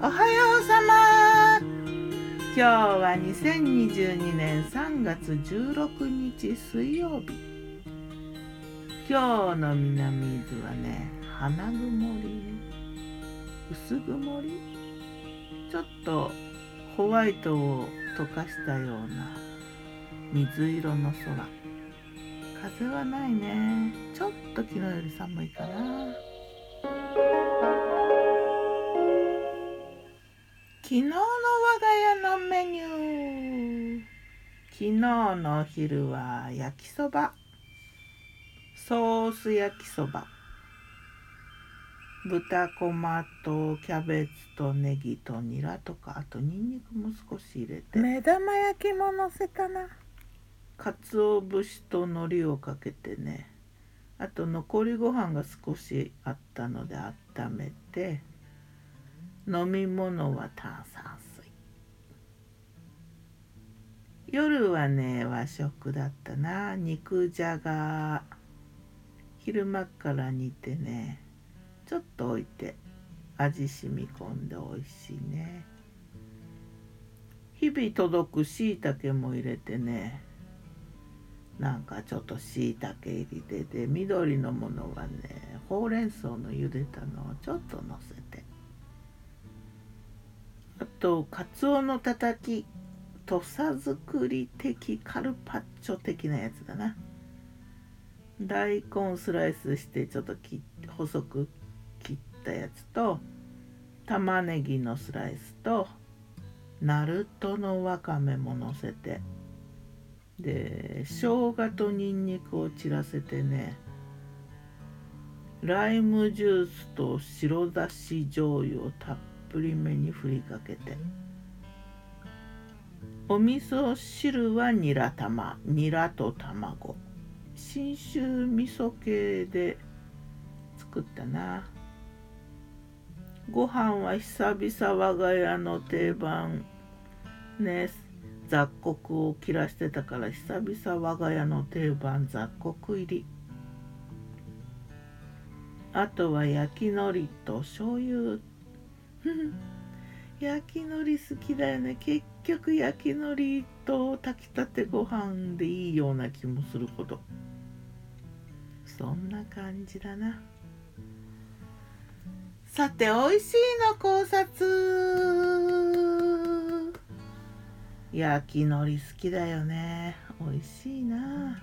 おはようさま。今日は2022年3月16日水曜日。今日の南伊豆はね花曇り薄曇り。ちょっとホワイトを溶かしたような水色の空。風はないね。ちょっと昨日より寒いかな。昨日の我が家のメニュー。昨日のお昼は焼きそば。ソース焼きそば。豚こまとキャベツとネギとニラとかあとニンニクも少し入れて。目玉焼きものせたな。鰹節と海苔をかけてね。あと残りご飯が少しあったので温めて飲み物は炭酸水。夜はね和食だったな。肉じゃが。昼間から煮てねちょっと置いて味染み込んで美味しいね。日々届くしいたけも入れてねなんかちょっとしいたけ入りでで緑のものはねほうれん草の茹でたのをちょっとのせて。とかつおのたたき土佐作り的カルパッチョ的なやつだな。大根スライスしてちょっと細く切ったやつと玉ねぎのスライスとナルトのわかめものせて。で生姜とニンニクを散らせてねライムジュースと白だし醤油をたっぷりめに振りかけて。お味噌汁はニラ玉ニラと卵。信州味噌系で作ったな。ご飯は久々我が家の定番。ね雑穀を切らしてたから久々我が家の定番雑穀入り。あとは焼き海苔と醤油 焼き海苔好きだよね。結局焼き海苔と炊きたてご飯でいいような気もするほどそんな感じだな。さて美味しいの考察。焼き海苔好きだよね。美味しいな。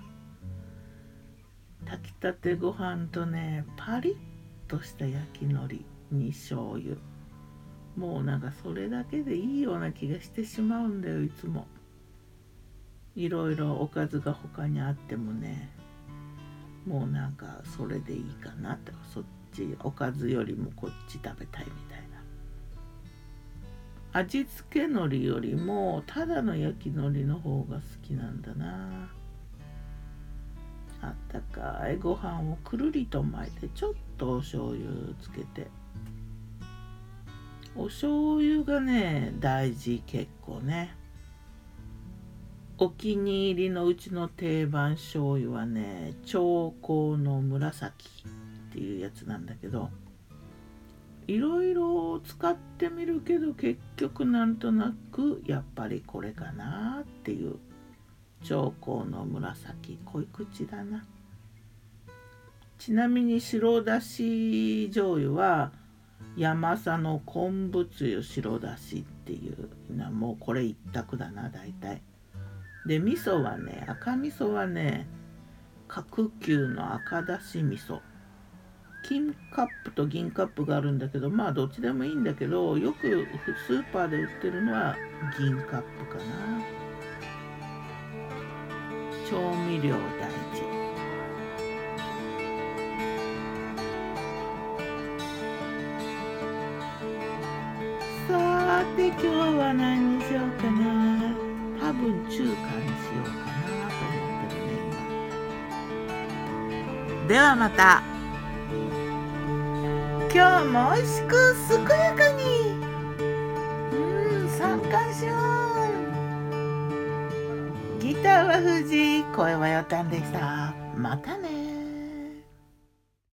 炊きたてご飯とねパリッとした焼き海苔に醤油。もうなんかそれだけでいいような気がしてしまうんだよいつも。いろいろおかずが他にあってもね。もうなんかそれでいいかなってそっちおかずよりもこっち食べたいみたいな。味付け海苔よりもただの焼き海苔の方が好きなんだな。あったかい。ご飯をくるりと巻いてちょっとお醤油つけて。お醤油がね大事結構ね。お気に入りのうちの定番醤油はね長江の紫っていうやつなんだけどいろいろ使ってみるけど結局なんとなくやっぱりこれかなっていう長江の紫濃い口だな。ちなみに白だし醤油は山佐の昆布つゆ白だしっていうなもうこれ一択だな大体。で味噌はね赤味噌はね角球の赤だし味噌。金カップと銀カップがあるんだけどまあどっちでもいいんだけどよくスーパーで売ってるのは銀カップかな。調味料大事。さて今日は何にしようかな。多分中華にしようかなと思ってるね今ではまた。今日も美味しく健やかに。うん三冠しよう。ギターは藤井。声はよたんでした。またね。